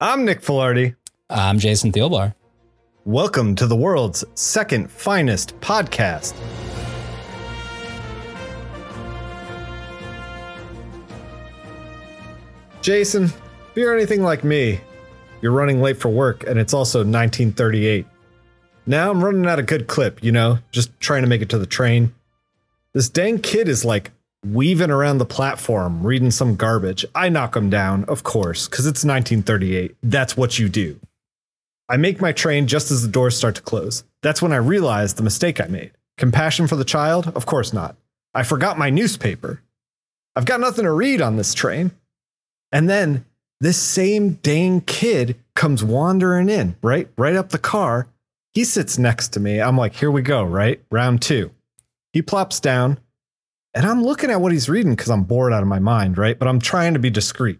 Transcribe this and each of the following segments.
I'm Nick Filardi. I'm Jason Thielbar. Welcome to the world's second finest podcast. Jason, if you're anything like me, you're running late for work and it's also 1938. Now I'm running out a good clip, you know, just trying to make it to the train. This dang kid is like weaving around the platform, reading some garbage. I knock him down, of course, because it's 1938. That's what you do. I make my train just as the doors start to close. That's when I realize the mistake I made. Compassion for the child? Of course not. I forgot my newspaper. I've got nothing to read on this train. And then this same dang kid comes wandering in, right? Right up the car. He sits next to me. I'm like, here we go, right? Round two. He plops down, and I'm looking at what he's reading because I'm bored out of my mind, right? But I'm trying to be discreet.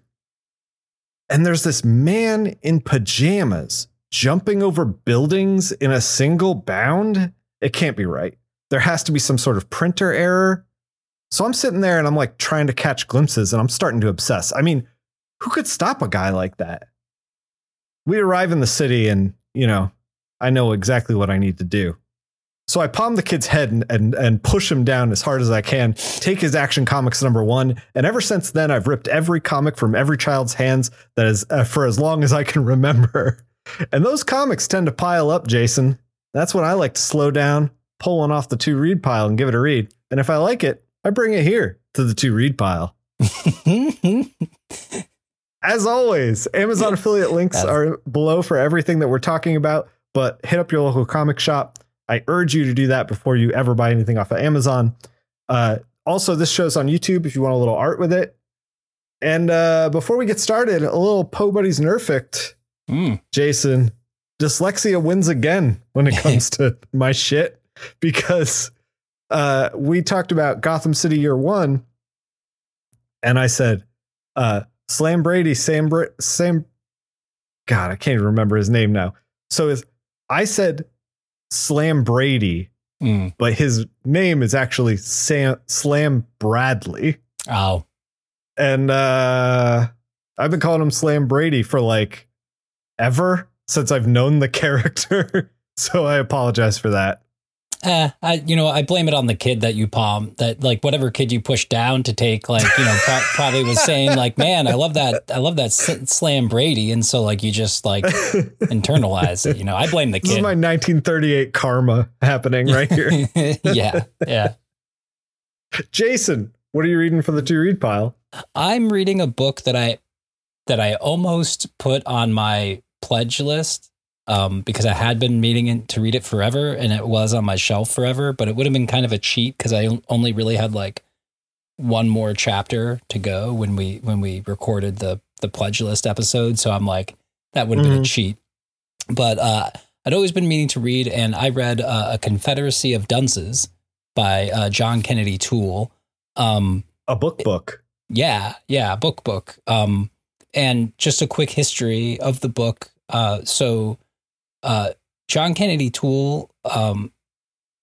And there's this man in pajamas jumping over buildings in a single bound. It can't be right. There has to be some sort of printer error. So I'm sitting there and I'm like trying to catch glimpses and I'm starting to obsess. I mean, who could stop a guy like that? We arrive in the city and, you know, I know exactly what I need to do. So I palm the kid's head and, and, and push him down as hard as I can, take his Action Comics number one. And ever since then, I've ripped every comic from every child's hands that is uh, for as long as I can remember. And those comics tend to pile up, Jason. That's when I like to slow down, pull one off the two read pile and give it a read. And if I like it, I bring it here to the two read pile. As always, Amazon affiliate links are below for everything that we're talking about, but hit up your local comic shop. I urge you to do that before you ever buy anything off of Amazon. Uh, also, this show's on YouTube if you want a little art with it. And uh, before we get started, a little Poe Buddies Nerfict. Mm. Jason, dyslexia wins again when it comes to my shit because uh, we talked about Gotham City Year One, and I said, uh, Slam Brady, Sam, Bra- Sam, God, I can't even remember his name now. So is I said Slam Brady, Mm. but his name is actually Sam Slam Bradley, Oh, and uh, I've been calling him Slam Brady for like ever since I've known the character. so I apologize for that. Eh, I you know I blame it on the kid that you palm that like whatever kid you pushed down to take like you know pro- probably was saying like man I love that I love that s- slam Brady and so like you just like internalize it you know I blame the kid. This is my 1938 karma happening right here. yeah yeah Jason, what are you reading for the two read pile? I'm reading a book that I that I almost put on my pledge list um, because I had been meaning to read it forever, and it was on my shelf forever. But it would have been kind of a cheat because I only really had like one more chapter to go when we when we recorded the the pledge list episode. So I'm like, that would have been a Mhm. cheat. But uh, I'd always been meaning to read, and I read uh, a Confederacy of Dunces by uh, John Kennedy Toole. Um, A book book. yeah, yeah, book book. Um, and just a quick history of the book. Uh, so, uh, John Kennedy Toole, um,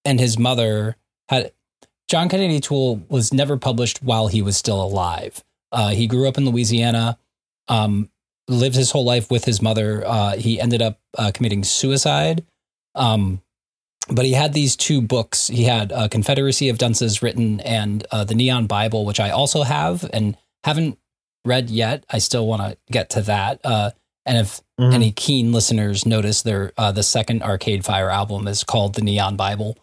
and his mother had John Kennedy Toole was never published while he was still alive. Uh, he grew up in Louisiana, um, lived his whole life with his mother. Uh, he ended up uh, committing suicide. Um, but he had these two books. He had uh, Confederacy of Dunces written and uh, the Neon Bible, which I also have and haven't read yet. I still want to get to that. And if Mhm. any keen listeners notice, their uh, the second Arcade Fire album is called the Neon Bible.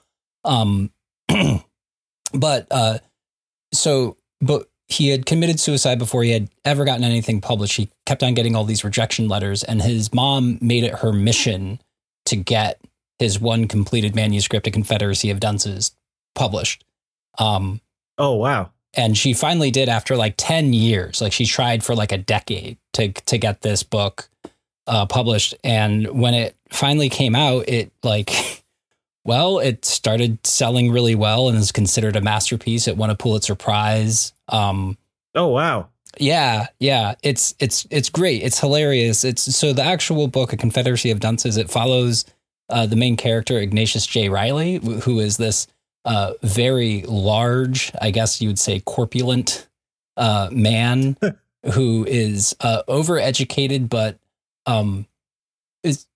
Um, but uh, so, but he had committed suicide before he had ever gotten anything published. He kept on getting all these rejection letters, and his mom made it her mission to get his one completed manuscript, A Confederacy of Dunces, published. Um, Oh wow. and she finally did after like 10 years like she tried for like a decade to to get this book uh, published. And when it finally came out it like well it started selling really well and is considered a masterpiece. It won a pulitzer prize. Um Oh wow. yeah yeah. It's it's it's great. It's hilarious. It's so the actual book a confederacy of dunces it follows uh, the main character ignatius j. Reilly who is this uh, very large i guess you would say corpulent uh, man who is uh, overeducated but um is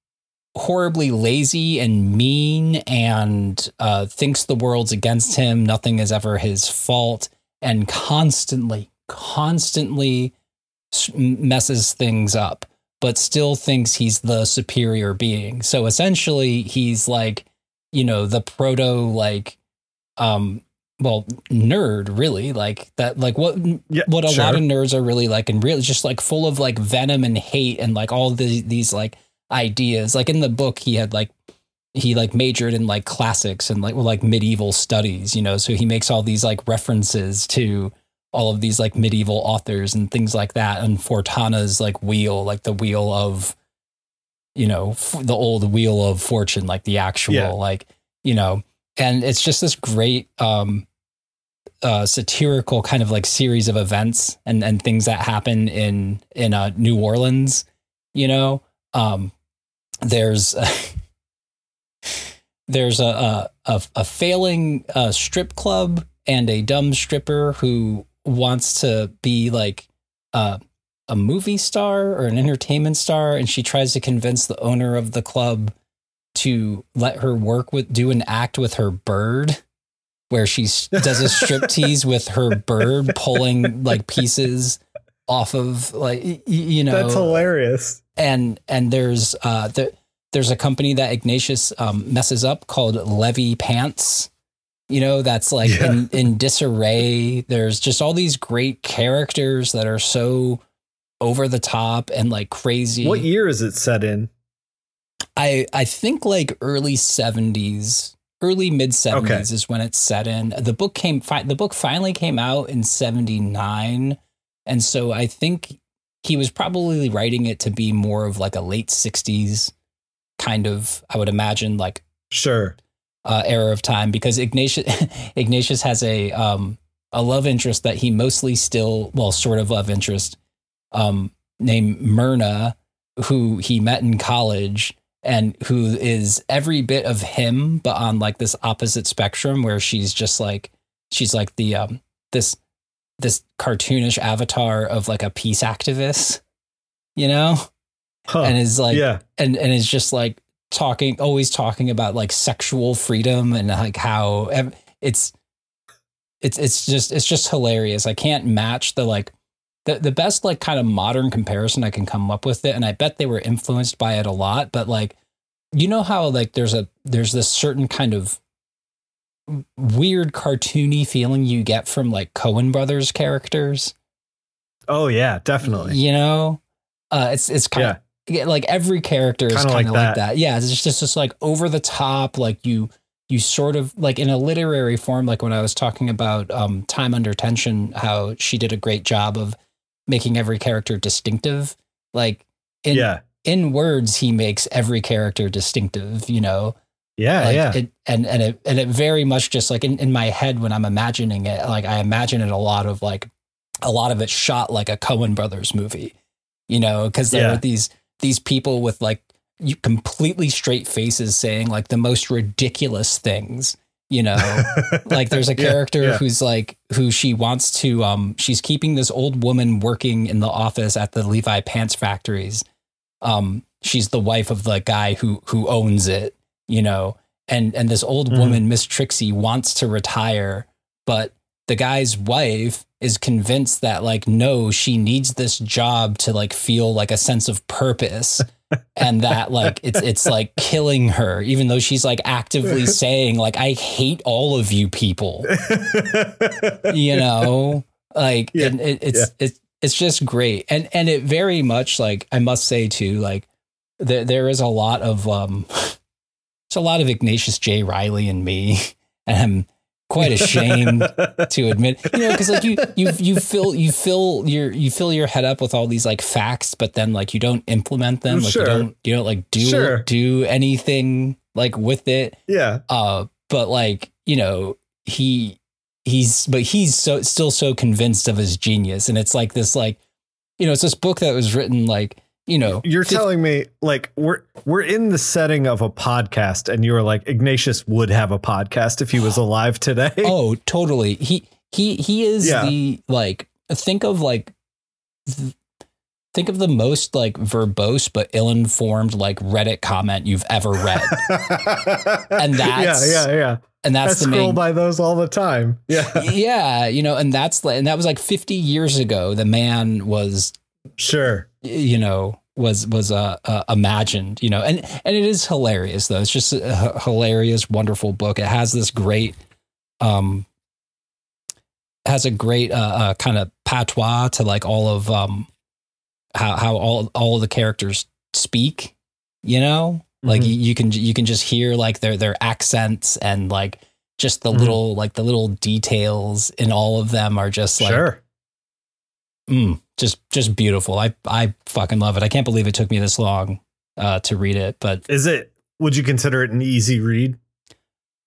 horribly lazy and mean and uh thinks the world's against him nothing is ever his fault and constantly constantly messes things up but still thinks he's the superior being. So essentially he's like you know the proto like um well nerd really like that like what Yeah, what a sure. lot of nerds are really like and really just like full of like venom and hate and like all the, these like ideas like in the book he had like he like majored in like classics and like well, like medieval studies you know so he makes all these like references to all of these like medieval authors and things like that and Fortuna's like wheel like the wheel of you know f- the old wheel of fortune like the actual Yeah. like you know and it's just this great um uh satirical kind of like series of events and and things that happen in in uh new orleans you know? Um there's there's a a, a, a failing uh, strip club and a dumb stripper who wants to be like a movie star or an entertainment star, and she tries to convince the owner of the club to let her work with do an act with her bird where she does a strip tease with her bird pulling like pieces off of like you know That's hilarious. and and there's uh there, there's a company that Ignatius um, messes up called Levy Pants. You know, that's like Yeah. in, in disarray. There's just all these great characters that are so over the top and like crazy. What year is it set in? I I think like early seventies, early mid seventies Okay. is when it's set in. The book came fi- the book finally came out in seventy nine, and so I think he was probably writing it to be more of like a late sixties kind of. I would imagine like Sure. uh, era of time because Ignatius Ignatius has a um a love interest that he mostly still well sort of love interest um named Myrna who he met in college and who is every bit of him but on like this opposite spectrum where she's just like she's like the um this this cartoonish avatar of like a peace activist you know Huh. and is like yeah. and and is just like talking always talking about like sexual freedom and like how it's it's it's just it's just hilarious i can't match the like the, the best like kind of modern comparison i can come up with it and i bet they were influenced by it a lot but like you know how like there's a there's this certain kind of weird cartoony feeling you get from like Coen brothers characters Oh yeah, definitely. you know uh it's it's kind of yeah, like every character is kind of like like, that. that. Yeah, it's just just like over the top. Like you, you sort of like in a literary form. Like when I was talking about um, Time Under Tension, how she did a great job of making every character distinctive. Like in yeah. in words, he makes every character distinctive. You know, Yeah. like yeah. it, and and it and it very much just like in, in my head when I'm imagining it, like I imagine it a lot of like a lot of it shot like a Coen Brothers movie, you know, because there Yeah. are these these people with like you completely straight faces saying like the most ridiculous things, you know. like there's a character yeah. who's like who she wants to um she's keeping this old woman working in the office at the Levy pants factories. Um she's the wife of the guy who who owns it, you know. And and this old Mhm. woman Miss Trixie wants to retire, but the guy's wife is convinced that like no she needs this job to like feel like a sense of purpose and that like it's it's like killing her even though she's like actively saying like i hate all of you people. You know? Like Yeah, and it, it's it's it's just great. And and it very much like i must say too like there there is a lot of um it's a lot of ignatius j. Reilly and me and i'm quite ashamed to admit you know because like you you you fill you fill your you fill your head up with all these like facts but then like you don't implement them like Sure. you don't you don't like do Sure. do anything like with it yeah. uh but like you know he he's but he's so still so convinced of his genius and it's like this like you know it's this book that was written like you know You're telling me like we're we're in the setting of a podcast and you're like Ignatius would have a podcast if he was alive today. oh totally he he he is Yeah. the like think of like th- think of the most like verbose but ill-informed like Reddit comment you've ever read. and that's yeah, yeah, yeah. And that's I the scroll main by those all the time. Yeah, Yeah, you know, and that's like and that was like 50 years ago the man was sure. You know was was uh, uh imagined you know and and it is hilarious though it's just a h- hilarious wonderful book it has this great um has a great uh, uh kind of patois to like all of um how how all all of the characters speak you know like Mhm. you, you can you can just hear like their their accents and like just the Mhm. little like the little details in all of them are just like sure. Mm, just just beautiful. I I fucking love it. I can't believe it took me this long uh, to read it, but Is it? Would you consider it an easy read?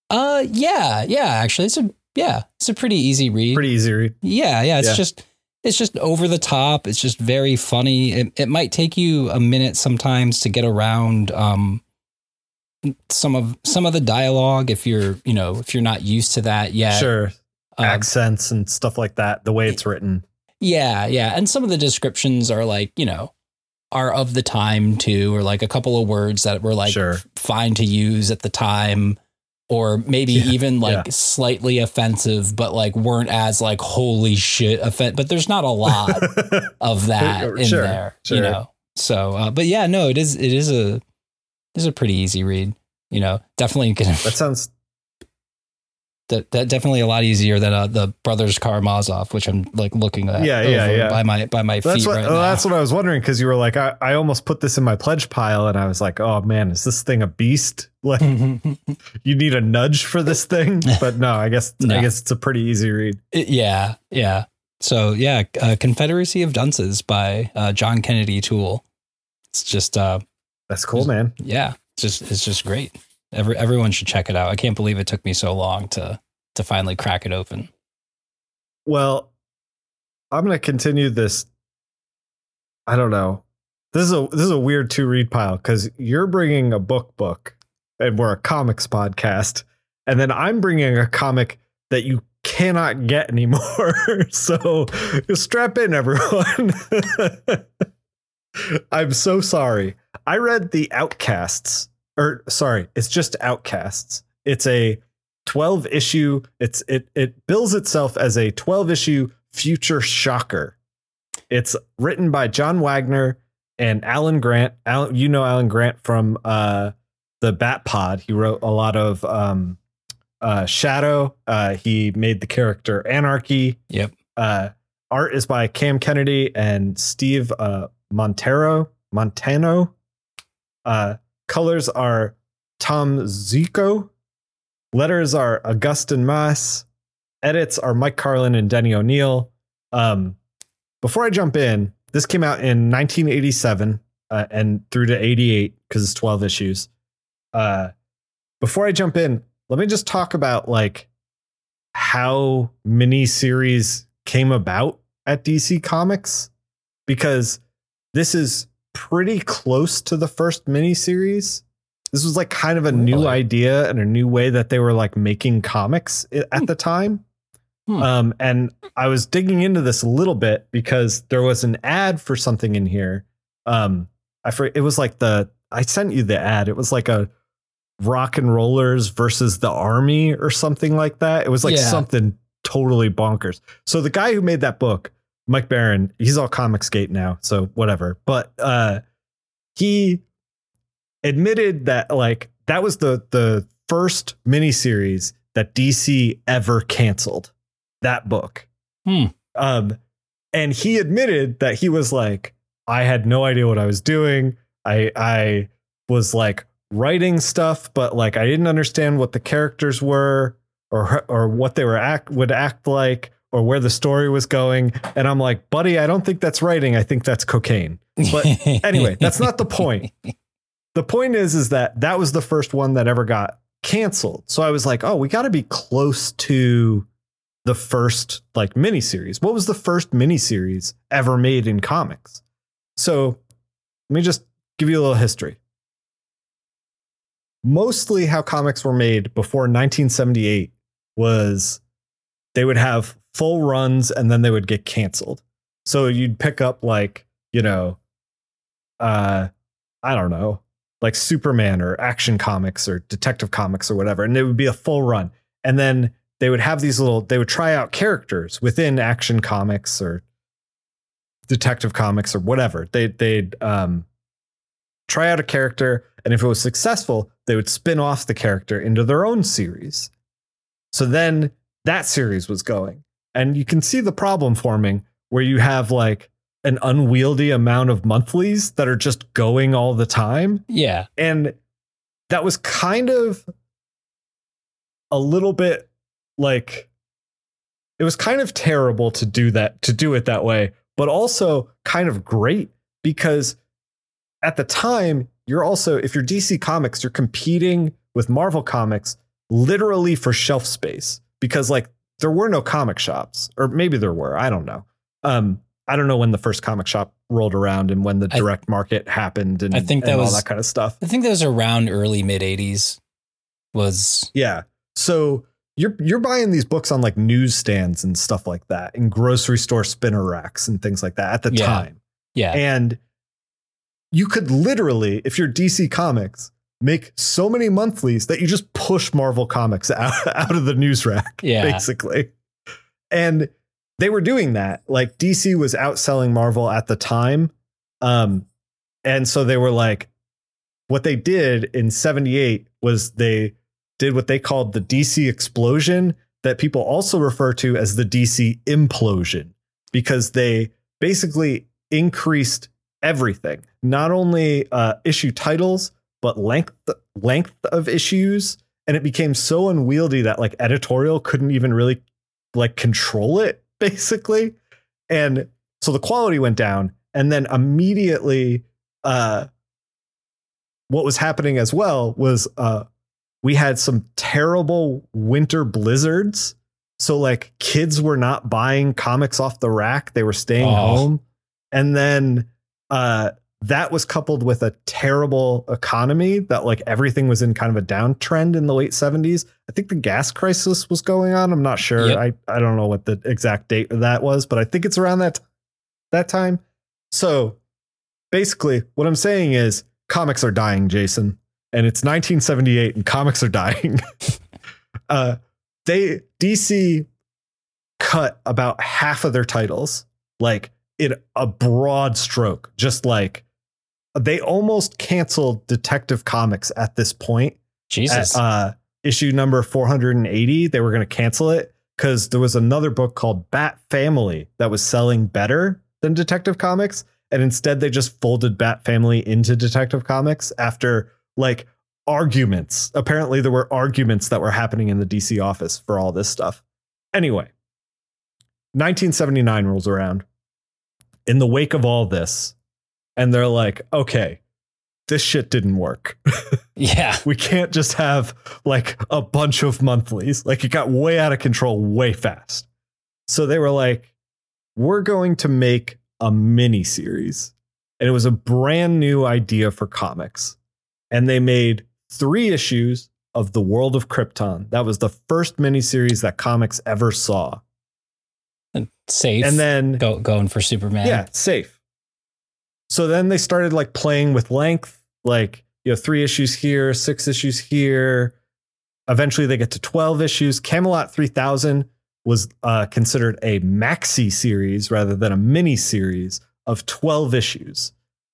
uh, yeah, yeah. Actually, it's a yeah, it's a pretty easy read. Pretty easy read. yeah, yeah. It's Yeah. just it's just over the top. It's just very funny. It, it might take you a minute sometimes to get around um some of some of the dialogue if you're you know if you're not used to that yet. Sure. Um, Accents and stuff like that. The way it's written. Yeah, yeah. And some of the descriptions are like, you know, are of the time too, or like a couple of words that were like Sure. fine to use at the time, or maybe Yeah, even like yeah. slightly offensive, but like weren't as like holy shit offensive. But there's not a lot of that in Sure, there, you know. So, uh, but yeah, no, it is it is a it is a pretty easy read. You know, definitely can that sounds that, that definitely a lot easier than uh, the Brothers Karamazov, which I'm like looking at. Yeah, yeah, yeah. By my by my That's feet what right now. that's what I was wondering because you were like, I, I almost put this in my pledge pile, and I was like, oh man, is this thing a beast? Like you need a nudge for this thing, but no, I guess No. I guess it's a pretty easy read. It- yeah, yeah. So yeah, uh, Confederacy of Dunces by uh, John Kennedy Toole. It's just uh, That's cool, man. yeah, it's just it's just great. Every everyone should check it out. I can't believe it took me so long to to finally crack it open. Well, I'm gonna continue this. I don't know. This is a this is a weird two read pile because you're bringing a book book, and we're a comics podcast, and then I'm bringing a comic that you cannot get anymore. so strap in, everyone. I'm so sorry. I read the Outcasts, or sorry, it's just Outcasts. It's a 12 issue. It's it it bills itself as a 12 issue future shocker. It's written by John Wagner and Alan Grant. Alan, you know Alan Grant from uh the Bat Pod. He wrote a lot of um uh Shadow. Uh he made the character Anarchy. Yep. Uh art is by Cam Kennedy and Steve uh Montero, Montano. Colors are Tom Ziuko. Letters are Agustin Mas. Edits are Mike Carlin and Denny O'Neil. Um, before I jump in, this came out in 1987 uh, and through to 88 because it's 12 issues. Uh, before I jump in, let me just talk about like how miniseries came about at DC Comics because this is pretty close to the first miniseries. This was like kind of a new idea and a new way that they were like making comics at the time. Hmm. Um, and I was digging into this a little bit because there was an ad for something in here. Um, I for it was like the I sent you the ad. It was like a rock and rollers versus the army or something like that. It was like Yeah. something totally bonkers. So the guy who made that book, Mike Baron, he's all Comicsgate now, so whatever. But uh he admitted that like that was the the first miniseries that DC ever canceled. That book. Hmm. Um and he admitted that he was like I had no idea what I was doing. I I was like writing stuff but like I didn't understand what the characters were or or what they were act would act like or where the story was going and I'm like, "Buddy, I don't think that's writing. I think that's cocaine." But anyway, that's not the point. The point is, is that that was the first one that ever got canceled. So I was like, oh, we got to be close to the first like miniseries. What was the first miniseries ever made in comics? So let me just give you a little history. Mostly how comics were made before 1978 was they would have full runs and then they would get canceled. So you'd pick up like you know, uh, I don't know, like Superman or Action Comics or Detective Comics or whatever, and it would be a full run. And then they would have these little, they would try out characters within Action Comics or Detective Comics or whatever. They they'd um, try out a character, and if it was successful, they would spin off the character into their own series. So then that series was going, and you can see the problem forming where you have like an unwieldy amount of monthlies that are just going all the time. Yeah. And that was kind of a little bit like it was kind of terrible to do that, to do it that way, but also kind of great because at the time, you're also, if you're DC Comics, you're competing with Marvel Comics literally for shelf space because like there were no comic shops, or maybe there were, I don't know. Um, I don't know when the first comic shop rolled around and when the I- direct market happened and, I think that and all was- that kind of stuff. I think that was around early mid 80s was Yeah. So you're you're buying these books on like newsstands and stuff like that, and grocery store spinner racks and things like that at the Yeah. time. yeah. And you could literally, if you're DC Comics, make so many monthlies that you just push Marvel Comics out, out of the news rack, Yeah. basically. And they were doing that. Like DC was outselling Marvel at the time. Um, and so they were like, what they did in 78 was they did what they called the DC explosion, that people also refer to as the DC implosion, because they basically increased everything, not only uh, issue titles, but length length of issues. And it became so unwieldy that like editorial couldn't even really like control it, basically. And so the quality went down. And then immediately uh what was happening as well was uh we had some terrible winter blizzards. So like kids were not buying comics off the rack, they were staying Oh. home. And then uh that was coupled with a terrible economy that like everything was in kind of a downtrend in the late 70s. I think the gas crisis was going on. I'm not sure. Yep. I, I don't know what the exact date of that was, but I think it's around that that time. So basically what I'm saying is comics are dying, Jason. And it's 1978 and comics are dying. uh they DC cut about half of their titles, like in a broad stroke, just like they almost canceled Detective Comics at this point. Jesus. At, uh, issue number 480, they were going to cancel it because there was another book called Bat Family that was selling better than Detective Comics. And instead, they just folded Bat Family into Detective Comics after like arguments. Apparently, there were arguments that were happening in the DC office for all this stuff. Anyway, 1979 rolls around. In the wake of all this, and they're like, okay, this shit didn't work. yeah. we can't just have like a bunch of monthlies. Like it got way out of control way fast. So they were like, we're going to make a mini series. And it was a brand new idea for comics. And they made three issues of The World of Krypton. That was the first miniseries that comics ever saw. And safe. And then go, going for Superman. yeah, safe. So then they started like playing with length, like, you know, three issues here, six issues here. Eventually they get to 12 issues. Camelot 3000 was uh, considered a maxi series rather than a mini series of 12 issues.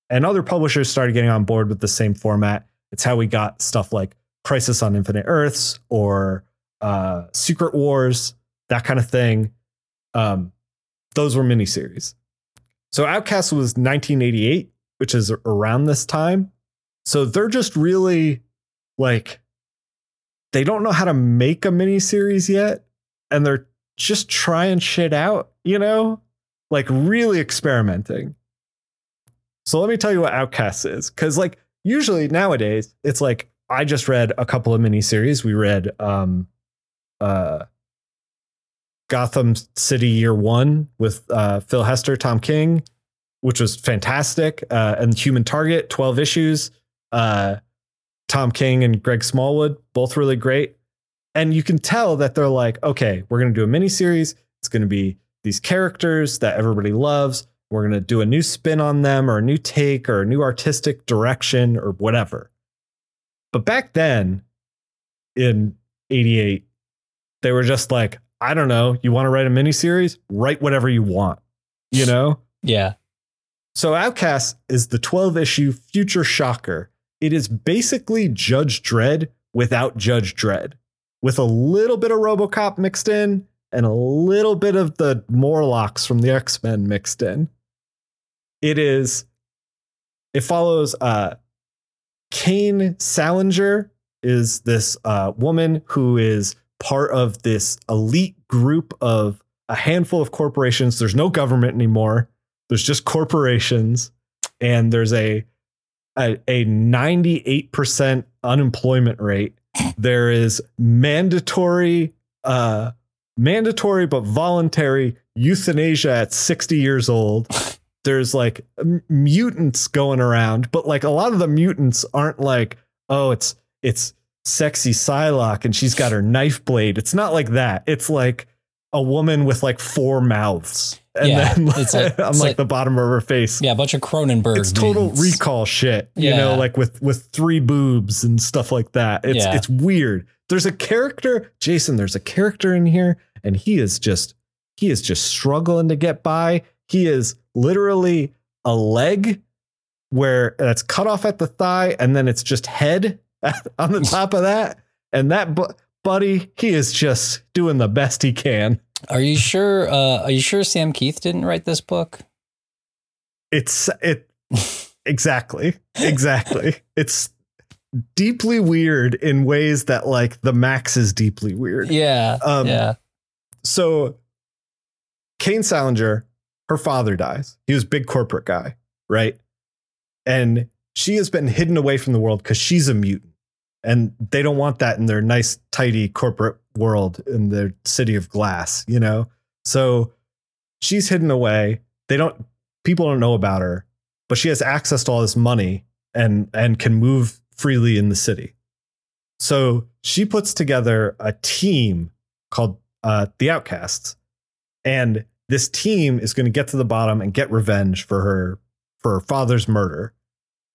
And other publishers started getting on board with the same format. It's how we got stuff like Crisis on Infinite Earths or uh, Secret Wars, that kind of thing. Um, those were miniseries. So Outcast was 1988, which is around this time. So they're just really like they don't know how to make a miniseries yet, and they're just trying shit out, you know, like really experimenting. So let me tell you what Outcast is, because like usually nowadays it's like I just read a couple of miniseries. We read um, uh, Gotham City Year One with uh, Phil Hester, Tom King, which was fantastic, uh, and Human Target, twelve issues. Uh, Tom King and Greg Smallwood, both really great. And you can tell that they're like, okay, we're going to do a mini series. It's going to be these characters that everybody loves. We're going to do a new spin on them or a new take or a new artistic direction or whatever. But back then in 88, they were just like, I don't know, you want to write a miniseries? Write whatever you want, you know? Yeah. So Outcast is the 12 issue future shocker. It is basically Judge Dredd without Judge Dredd, with a little bit of Robocop mixed in and a little bit of the Morlocks from the X Men mixed in. It is, it follows uh, Kane Salinger is this uh, woman who is part of this elite group of a handful of corporations. There's no government anymore. There's just corporations, and there's a a, a 98% unemployment rate. There is mandatory uh mandatory but voluntary euthanasia at 60 years old. There's like mutants going around, but like a lot of the mutants aren't like, oh, it's it's sexy Psylocke and she's got her knife blade. It's not like that. It's like a woman with like four mouths. And Yeah, then like- on it's like, like- the bottom of her face. Yeah. A bunch of Cronenberg. It's total mutants. recall shit. You know, like with with three boobs and stuff like that. It's Yeah. it's weird. There's a character, Jason, there's a character in here, and he is just he is just struggling to get by. He is literally a leg where that's cut off at the thigh, and then it's just head on the top of that. And that bu- buddy, he is just doing the best he can. Are you sure? Uh, are you sure Sam Kieth didn't write this book? It's it exactly. Exactly. it's deeply weird in ways that like the Maxx is deeply weird. Yeah. Um, yeah. So Kane Salinger, her father dies. He was a big corporate guy, right? And she has been hidden away from the world because she's a mutant. And they don't want that in their nice, tidy corporate world in their city of glass, you know? So she's hidden away. They don't people don't know about her, but she has access to all this money and and can move freely in the city. So she puts together a team called uh, the Outcasts, and this team is going to get to the bottom and get revenge for her for her father's murder.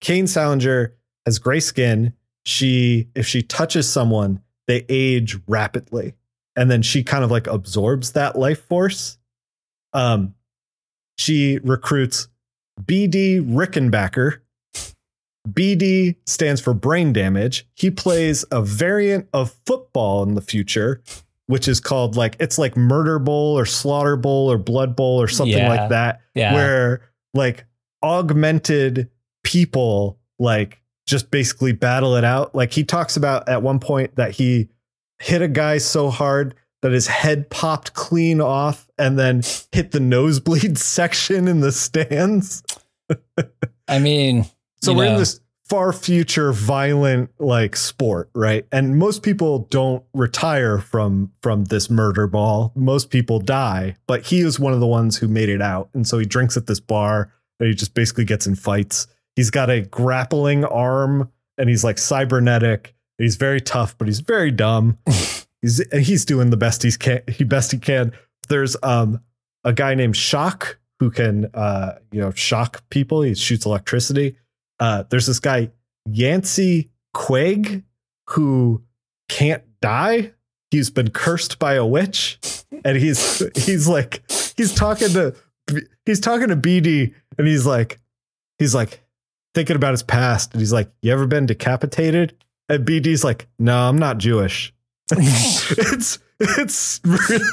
Kane Salinger has gray skin. She if she touches someone, they age rapidly, and then she kind of like absorbs that life force. Um, she recruits BD Rickenbacker. BD stands for brain damage. He plays a variant of football in the future, which is called like it's like Murder Bowl or Slaughter Bowl or Blood Bowl or something Yeah. like that, Yeah. where like augmented people like just basically battle it out. Like he talks about at one point that he hit a guy so hard that his head popped clean off and then hit the nosebleed section in the stands. I mean, So we're in this far future violent like sport, right? And most people don't retire from from this murder ball. Most people die, but he is one of the ones who made it out. And so he drinks at this bar and he just basically gets in fights. He's got a grappling arm and he's like cybernetic. He's very tough, but he's very dumb. he's he's doing the best he's can he best he can. There's um a guy named Shock who can uh you know shock people. He shoots electricity. Uh there's this guy Yancey Quaig who can't die. He's been cursed by a witch and he's he's like he's talking to he's talking to BD and he's like he's like thinking about his past and he's like you ever been decapitated? And BD's like no I'm not Jewish. It's it's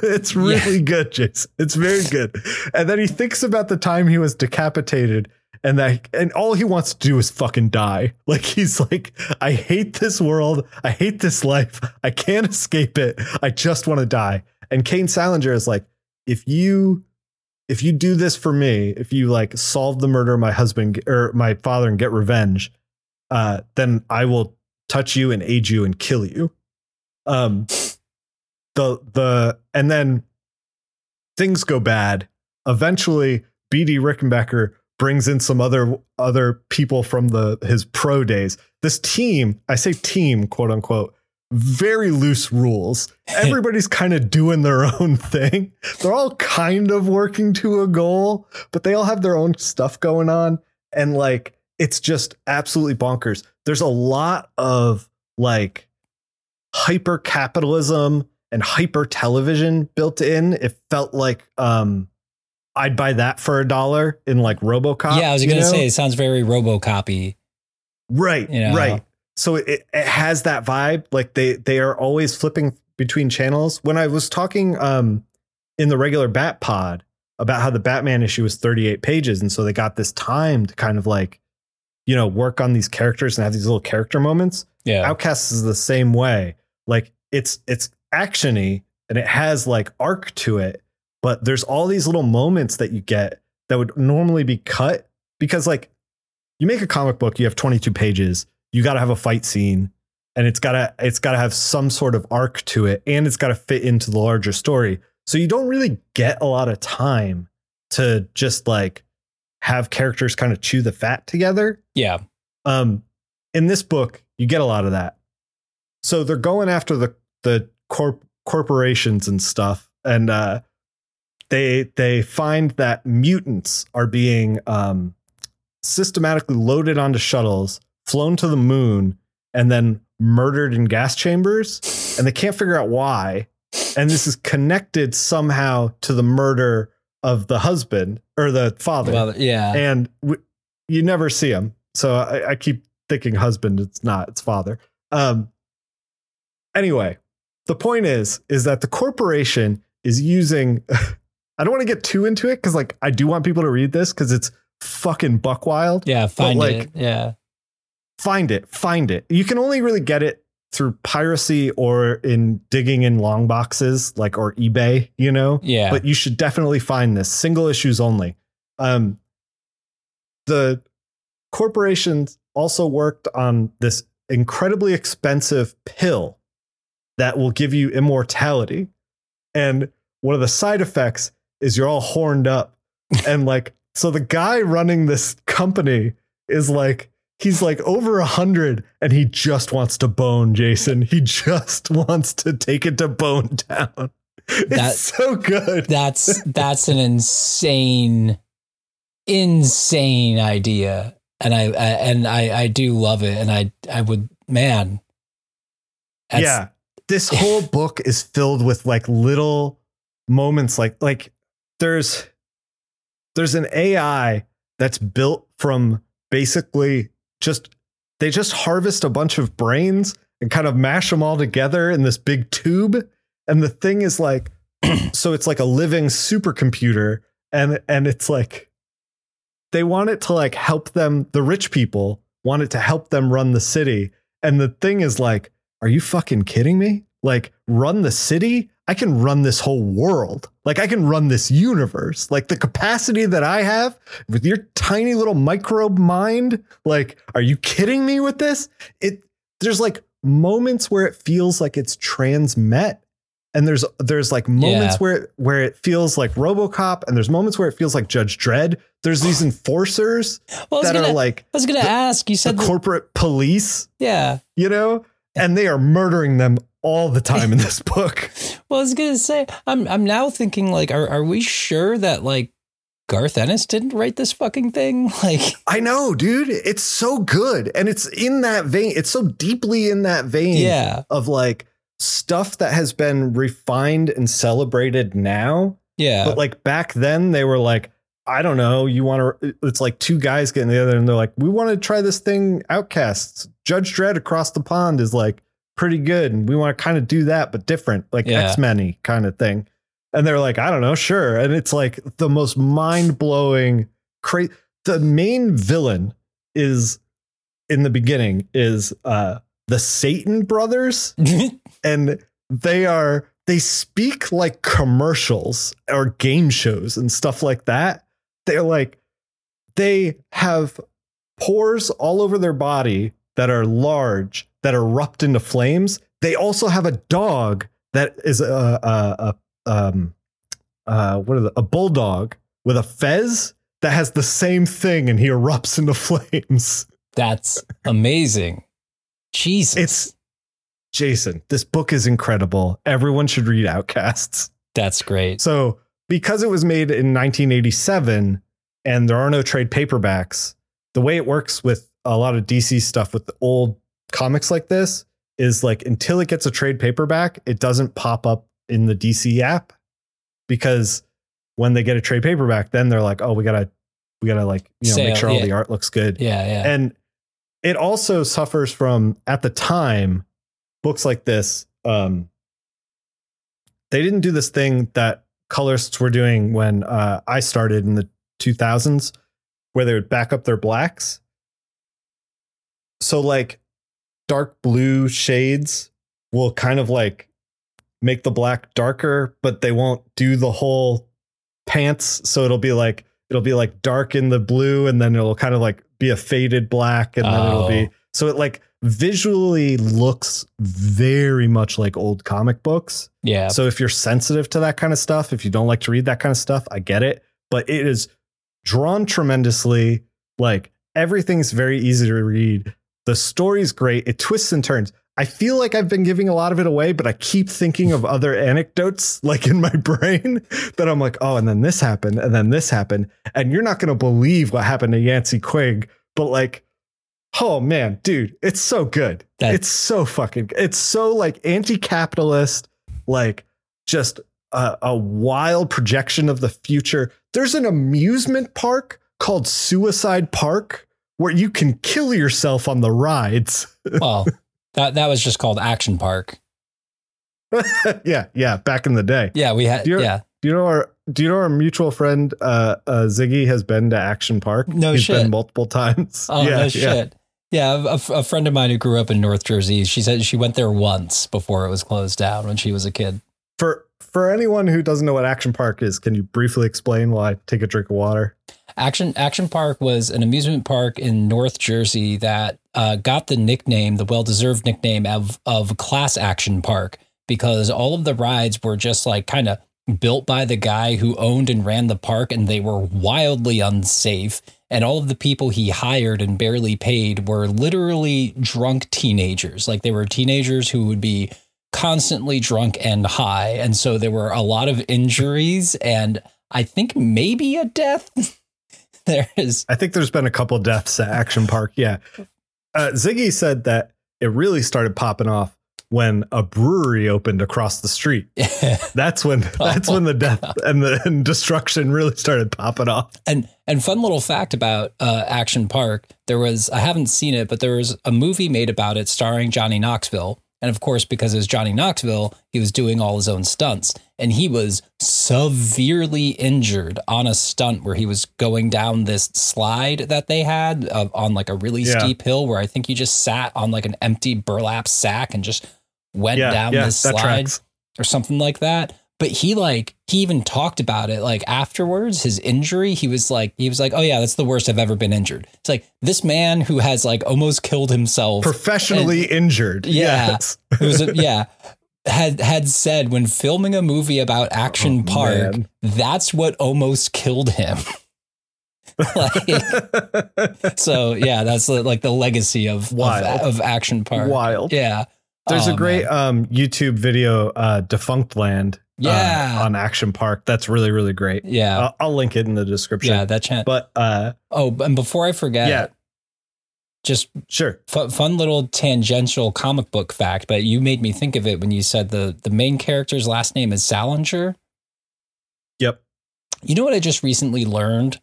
it's really good Jason. It's very good. And then he thinks about the time he was decapitated and that and all he wants to do is fucking die. Like he's like I hate this world. I hate this life. I can't escape it. I just want to die. And Kane Salinger is like if you if you do this for me, if you like solve the murder of my husband or my father and get revenge, uh, then I will touch you and aid you and kill you. Um, the the and then things go bad. Eventually, BD Rickenbacker brings in some other other people from the his pro days. This team, I say team, quote unquote, very loose rules. Everybody's kind of doing their own thing. They're all kind of working to a goal, but they all have their own stuff going on. And like, it's just absolutely bonkers. There's a lot of like hyper capitalism and hyper television built in. It felt like um I'd buy that for a dollar in like RoboCop. yeah, I was gonna know? say it sounds very RoboCopy. Right, you know? right. So it, it has that vibe. Like they they are always flipping between channels. When I was talking um in the regular Bat Pod about how the Batman issue was 38 pages, and so they got this time to kind of like, you know, work on these characters and have these little character moments. Yeah, Outcasts is the same way. Like it's it's actiony and it has like arc to it, but there's all these little moments that you get that would normally be cut because like you make a comic book, you have 22 pages, you got to have a fight scene and it's got to it's got to have some sort of arc to it and it's got to fit into the larger story. So you don't really get a lot of time to just like have characters kind of chew the fat together. yeah, Um, in this book, you get a lot of that. So they're going after the the corp corporations and stuff, and uh, they they find that mutants are being um, systematically loaded onto shuttles, flown to the moon, and then murdered in gas chambers, and they can't figure out why. And this is connected somehow to the murder of the husband or the father well, yeah, and w- you never see him. So I, I keep thinking husband. It's not. It's father. Um. Anyway, the point is, is that the corporation is using. I don't want to get too into it because, like, I do want people to read this because it's fucking buck wild. yeah. Find like- it. Yeah, Find it. Find it. You can only really get it through piracy or in digging in long boxes, like or eBay. You know yeah. but you should definitely find this single issues only. Um, the corporations also worked on this incredibly expensive pill that will give you immortality, and one of the side effects is you're all horned up, and like so the guy running this company is like. He's like over a hundred and he just wants to bone Jason. He just wants to take it to Bone Town. It's That- so good. that's that's an insane, insane idea, and I, I and I I do love it, and I I would man. yeah this whole book is filled with like little moments like like there's there's an ai that's built from basically just they just harvest a bunch of brains and kind of mash them all together in this big tube and the thing is like so it's like a living supercomputer and and it's like they want it to like help them the rich people want it to help them run the city and the thing is like are you fucking kidding me? Like, run the city? I can run this whole world. Like, I can run this universe. Like, the capacity that I have with your tiny little microbe mind. Like, are you kidding me with this? It, there's like moments where it feels like it's transmet. And there's there's like moments Yeah. where where it feels like RoboCop, and there's moments where it feels like Judge Dredd. There's these enforcers Well, that gonna, are like I was gonna ask. You the said corporate police yeah. you know and they are murdering them all the time in this book. Well, I was gonna say, I'm I'm now thinking like, are are we sure that like Garth Ennis didn't write this fucking thing? Like, i know dude. It's so good. And it's in that vein it's so deeply in that vein yeah, of like stuff that has been refined and celebrated now. Yeah, but like back then they were like i don't know you want to it's like two guys getting together and they're like we want to try this thing outcasts. Judge dredd across the pond is like pretty good and we want to kind of do that but different like Yeah. x-men kind of thing. And they're like i don't know sure. And it's like the most mind-blowing crazy the main villain is in the beginning is uh the satan brothers and they are they speak like commercials or game shows and stuff like that. They're like they have pores all over their body that are large that erupt into flames they also have a dog that is a a, a um uh what are the, a bulldog with a fez that has the same thing and he erupts into flames that's amazing. Jesus, it's Jason, this book is incredible. Everyone should read Outcasts. That's great. So, because it was made in 1987 and there are no trade paperbacks, the way it works with a lot of DC stuff with the old comics like this is like until it gets a trade paperback, it doesn't pop up in the DC app because when they get a trade paperback, then they're like, oh, we gotta, we gotta like, you know, Sale, make sure all yeah. the art looks good. Yeah, yeah. And it also suffers from at the time books like this. Um, they didn't do this thing that colorists were doing when uh, I started in the 2000s, where they would back up their blacks. So like dark blue shades will kind of like make the black darker, but they won't do the whole pants. So it'll be like it'll be like dark in the blue, and then it'll kind of like be a faded black, and then it'll be Oh. so it like visually looks very much like old comic books. yeah. So if you're sensitive to that kind of stuff, if you don't like to read that kind of stuff, I get it. But it is drawn tremendously. Like everything's very easy to read. The story's great. It twists and turns. I feel like I've been giving a lot of it away, but I keep thinking of other anecdotes like in my brain that I'm like, oh, and then this happened, and then this happened. And you're not gonna believe what happened to Yancey Quig, but like, oh man, dude, it's so good. That- it's so fucking it's so like anti-capitalist, like just a, a wild projection of the future. There's an amusement park called Suicide Park where you can kill yourself on the rides. well, that that was just called Action Park. yeah, yeah, back in the day. Yeah, we had. You're- Yeah, Do you know our do you know our mutual friend uh, uh Ziggy has been to Action Park? No He's shit. been multiple times. Oh yeah, no yeah. shit. Yeah, a- a friend of mine who grew up in North Jersey, she said she went there once before it was closed down when she was a kid. For anyone who doesn't know what Action Park is, can you briefly explain I take a drink of water? Action Action Park was an amusement park in North Jersey that uh, got the nickname, the well-deserved nickname of of Class Action Park, because all of the rides were just like kind of built by the guy who owned and ran the park, and they were wildly unsafe. And all of the people he hired and barely paid were literally drunk teenagers. Like they were teenagers who would be constantly drunk and high. And so there were a lot of injuries and I think maybe a death. there is I think there's been a couple deaths at Action Park. Yeah. Uh, Ziggy said that it really started popping off when a brewery opened across the street. That's when that's when the death and the and destruction really started popping off. and and fun little fact about uh, Action Park. There was I haven't seen it, but there was a movie made about it starring Johnny Knoxville. And of course, because it was Johnny Knoxville, he was doing all his own stunts. And he was severely injured on a stunt where he was going down this slide that they had uh, on like a really Yeah. steep hill where I think he just sat on like an empty burlap sack and just went Yeah, down yeah, this slide or something like that. But he like he even talked about it like afterwards his injury. He was like he was like, oh yeah, that's the worst I've ever been injured. It's like this man who has like almost killed himself. Professionally injured. Yeah. Yes. It was a, yeah had had said when filming a movie about Action Oh, Park, man. that's what almost killed him. like, so yeah, that's like the legacy of of, Wild. of Action Park. Wild. Yeah. There's Oh, a great um, YouTube video, uh, Defunctland, uh, Yeah. on Action Park. That's really, really great. Yeah. I'll, I'll link it in the description. yeah, that chant. But uh, Oh, and before I forget, yeah, just sure. fun, fun little tangential comic book fact, but you made me think of it when you said the the main character's last name is Salinger. Yep. You know what I just recently learned?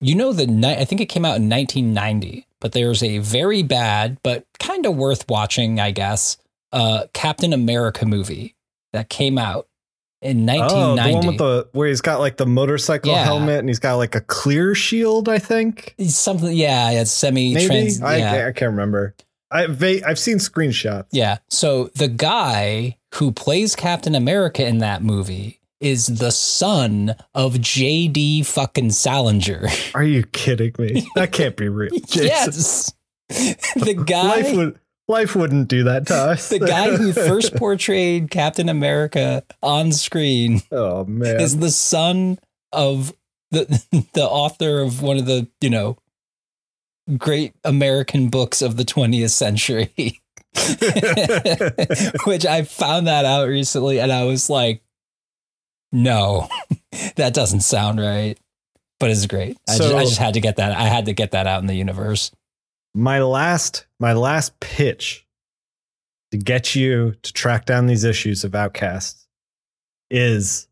You know the ni- I think it came out in 1990, but there's a very bad but kind of worth watching, I guess, uh Captain America movie that came out in Oh, the one with the where he's got like the motorcycle Yeah. helmet and he's got like a clear shield. I think Something yeah, it's semi maybe I, yeah. can't, I can't remember. I, I've seen screenshots. Yeah. So the guy who plays Captain America in that movie is the son of JD fucking Salinger. Are you kidding me? That can't be real. Yes. the guy Life would life wouldn't do that to us. the guy who first portrayed Captain America on screen oh man. is the son of the the author of one of the, you know, great American books of the 20th century. Which I found that out recently and I was like, no, that doesn't sound right. But it's great. I, So- just, I just had to get that. I had to get that out in the universe. My last my last pitch to get you to track down these issues of Outcasts is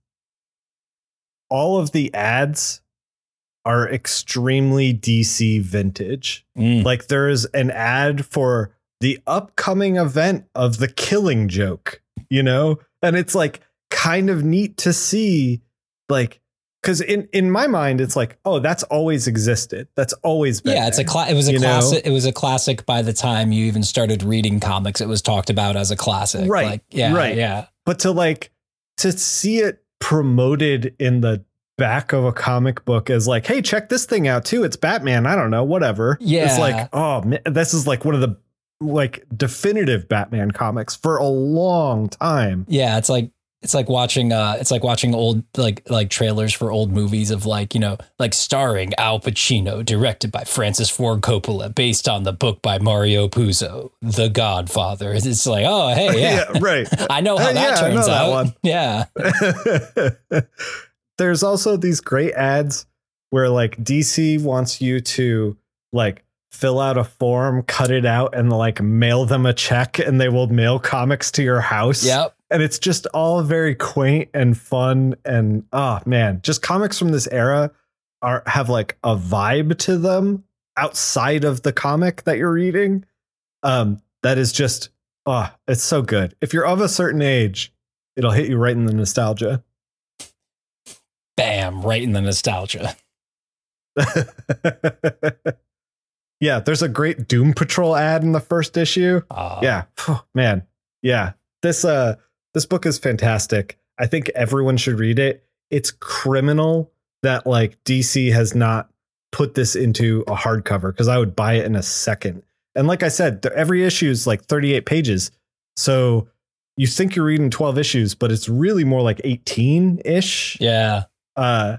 all of the ads are extremely DC vintage. Mm. Like there is an ad for the upcoming event of the killing joke, you know? And it's like kind of neat to see like cuz in in my mind it's like, oh, that's always existed. That's always been. Yeah, it's a cla- it was a know? classic. It was a classic by the time you even started reading comics. It was talked about as a classic. Right, Like, yeah. right. Yeah. but to like to see it promoted in the back of a comic book as like hey check this thing out too it's batman i don't know whatever yeah it's like oh man, this is like one of the like definitive batman comics for a long time Yeah. It's like it's like watching uh it's like watching old like like trailers for old movies of like you know like starring Al Pacino directed by Francis Ford Coppola based on the book by Mario Puzo The Godfather. It's like oh hey yeah, right. I know how that yeah, turns that out. one. yeah. There's also these great ads where like DC wants you to like fill out a form, cut it out, and like mail them a check, and they will mail comics to your house. yep And it's just all very quaint and fun. And oh man, just comics from this era are have like a vibe to them outside of the comic that you're reading. Um, that is just oh, it's so good. If you're of a certain age, it'll hit you right in the nostalgia. bam right in the nostalgia yeah, there's a great Doom Patrol ad in the first issue. Uh, yeah, Phew, man. Yeah. This uh this book is fantastic. I think everyone should read it. It's criminal that like DC has not put this into a hardcover because I would buy it in a second. And like I said, every issue is like 38 pages. So you think you're reading 12 issues, but it's really more like 18-ish. yeah uh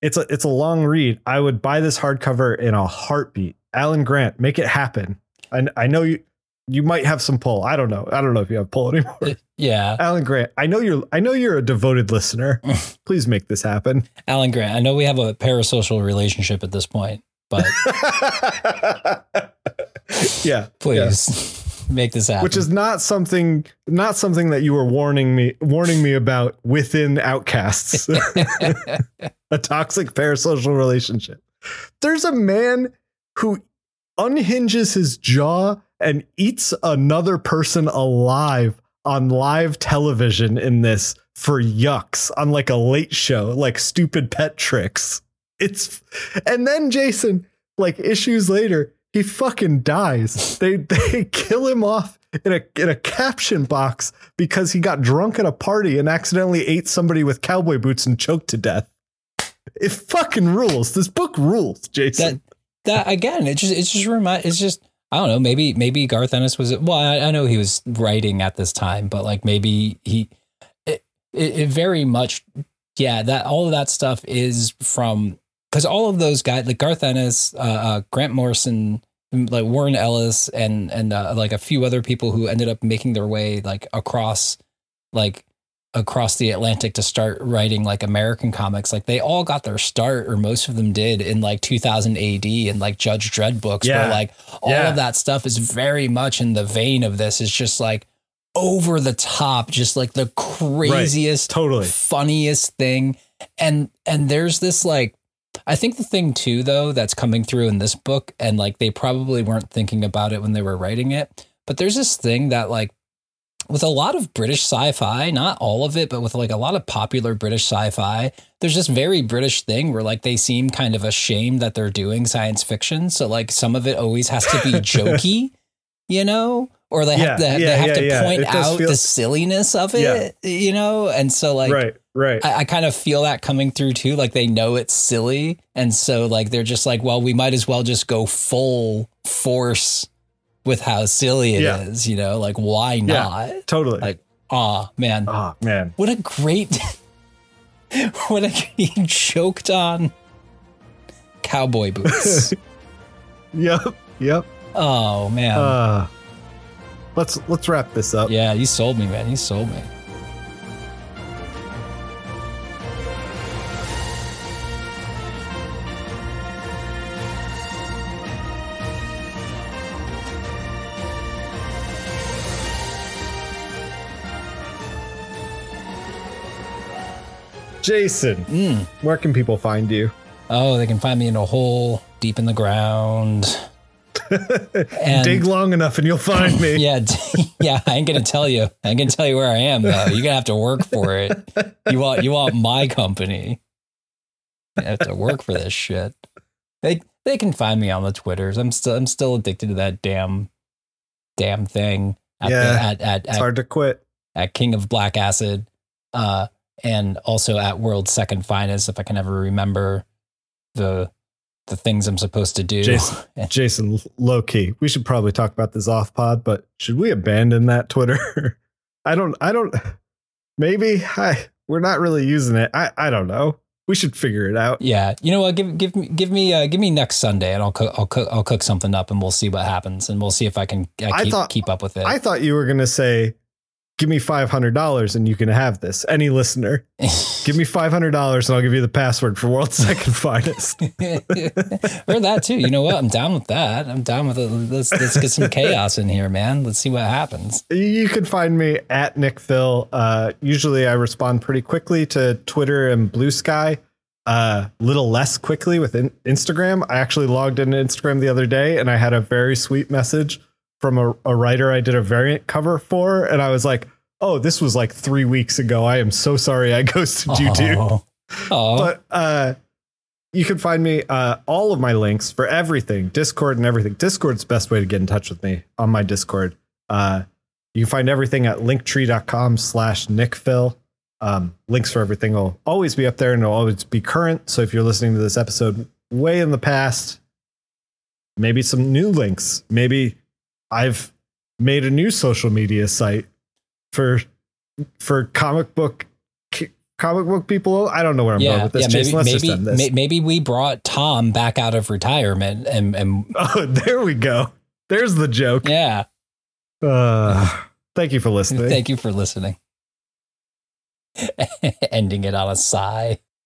it's a it's a long read. I would buy this hardcover in a heartbeat. Alan Grant, make it happen. I I know you you might have some pull. I don't know. I don't know if you have pull anymore. Uh, yeah Alan Grant, I know you're I know you're a devoted listener. Please make this happen. Alan Grant I know we have a parasocial relationship at this point but yeah. please make this happen Which is not something not something that you were warning me warning me about within outcasts. a toxic parasocial relationship. There's a man who unhinges his jaw and eats another person alive on live television in this for yucks on like a late show, like stupid pet tricks. It's and then Jason, like issues later, he fucking dies. They they kill him off in a in a caption box because he got drunk at a party and accidentally ate somebody with cowboy boots and choked to death. It fucking rules. This book rules, Jason. that again it just it's just remind it's just i don't know maybe maybe garth ennis was well I, I know he was writing at this time but like maybe he it, it, it very much yeah that all of that stuff is from because all of those guys like garth ennis uh, uh grant morrison like warren ellis and and uh, like a few other people who ended up making their way like across like across the Atlantic to start writing like American comics. Like they all got their start, or most of them did, in like 2000 AD and like Judge Dredd books. Yeah. Where like all Yeah. of that stuff is very much in the vein of this. It's just like over the top, just like the craziest, totally. funniest thing. And and there's this like I think the thing too though that's coming through in this book and like they probably weren't thinking about it when they were writing it, but there's this thing that like with a lot of British sci-fi, not all of it, but with like a lot of popular British sci-fi, there's this very British thing where like they seem kind of ashamed that they're doing science fiction. So like some of it always has to be jokey, you know? Or they have Yeah, to yeah, they have yeah, to point out feel- the silliness of it, you know? And so like right, right. I, I kind of feel that coming through too. Like they know it's silly. And so like they're just like, well, we might as well just go full force with how silly it is. Yeah. you know, like why not? Yeah. totally. Like, ah, man. oh man. What a great what a choked on cowboy boots. Yep. Yep. oh man. Uh, let's let's wrap this up. Yeah, you sold me, man. You sold me. Jason, Mm. where can people find you? Oh, they can find me in a hole deep in the ground. And Dig long enough and you'll find me. yeah, yeah. I ain't gonna tell you. I ain't gonna tell you where I am though. You're gonna have to work for it. You want you want my company. You have to work for this shit. They they can find me on the Twitters. I'm still I'm still addicted to that damn damn thing. At Yeah, at at, It's hard to quit. at King of Black Acid, uh, and also at World's Second Finest. If I can ever remember the the things I'm supposed to do. Jason. Jason, low key. We should probably talk about this off pod, but should we abandon that Twitter? I don't I don't maybe I we're not really using it. I I don't know. We should figure it out. Yeah, you know what? Give give me give me uh, give me next Sunday, and I'll cook I'll cook I'll cook something up, and we'll see what happens, and we'll see if I can I keep thought- keep up with it. I thought you were gonna say, give me five hundred dollars and you can have this. Any listener. Give me five hundred dollars and I'll give you the password for World's Second Finest. or that too. You know what? I'm down with that. I'm down with it. Let's let's get some chaos in here, man. Let's see what happens. You can find me at NickFil. Uh, usually I respond pretty quickly to Twitter and Bluesky. A little less quickly with in- Instagram. I actually logged into Instagram the other day and I had a very sweet message from a, a writer I did a variant cover for. And I was like, oh, this was like three weeks ago. I am so sorry I ghosted you, dude. Oh. but uh you can find me uh all of my links for everything discord and everything discord's the best way to get in touch with me on my discord uh you can find everything at linktree.com slash nickfil um links for everything will always be up there and it'll always be current so if you're listening to this episode way in the past maybe some new links maybe i've made a new social media site for for comic book comic book people. I don't know where I'm going with this. yeah. Maybe let's just end maybe this. may- maybe we brought Tom back out of retirement, and and Oh, there we go. There's the joke. yeah. Uh, thank you for listening. Thank you for listening. Ending it on a sigh.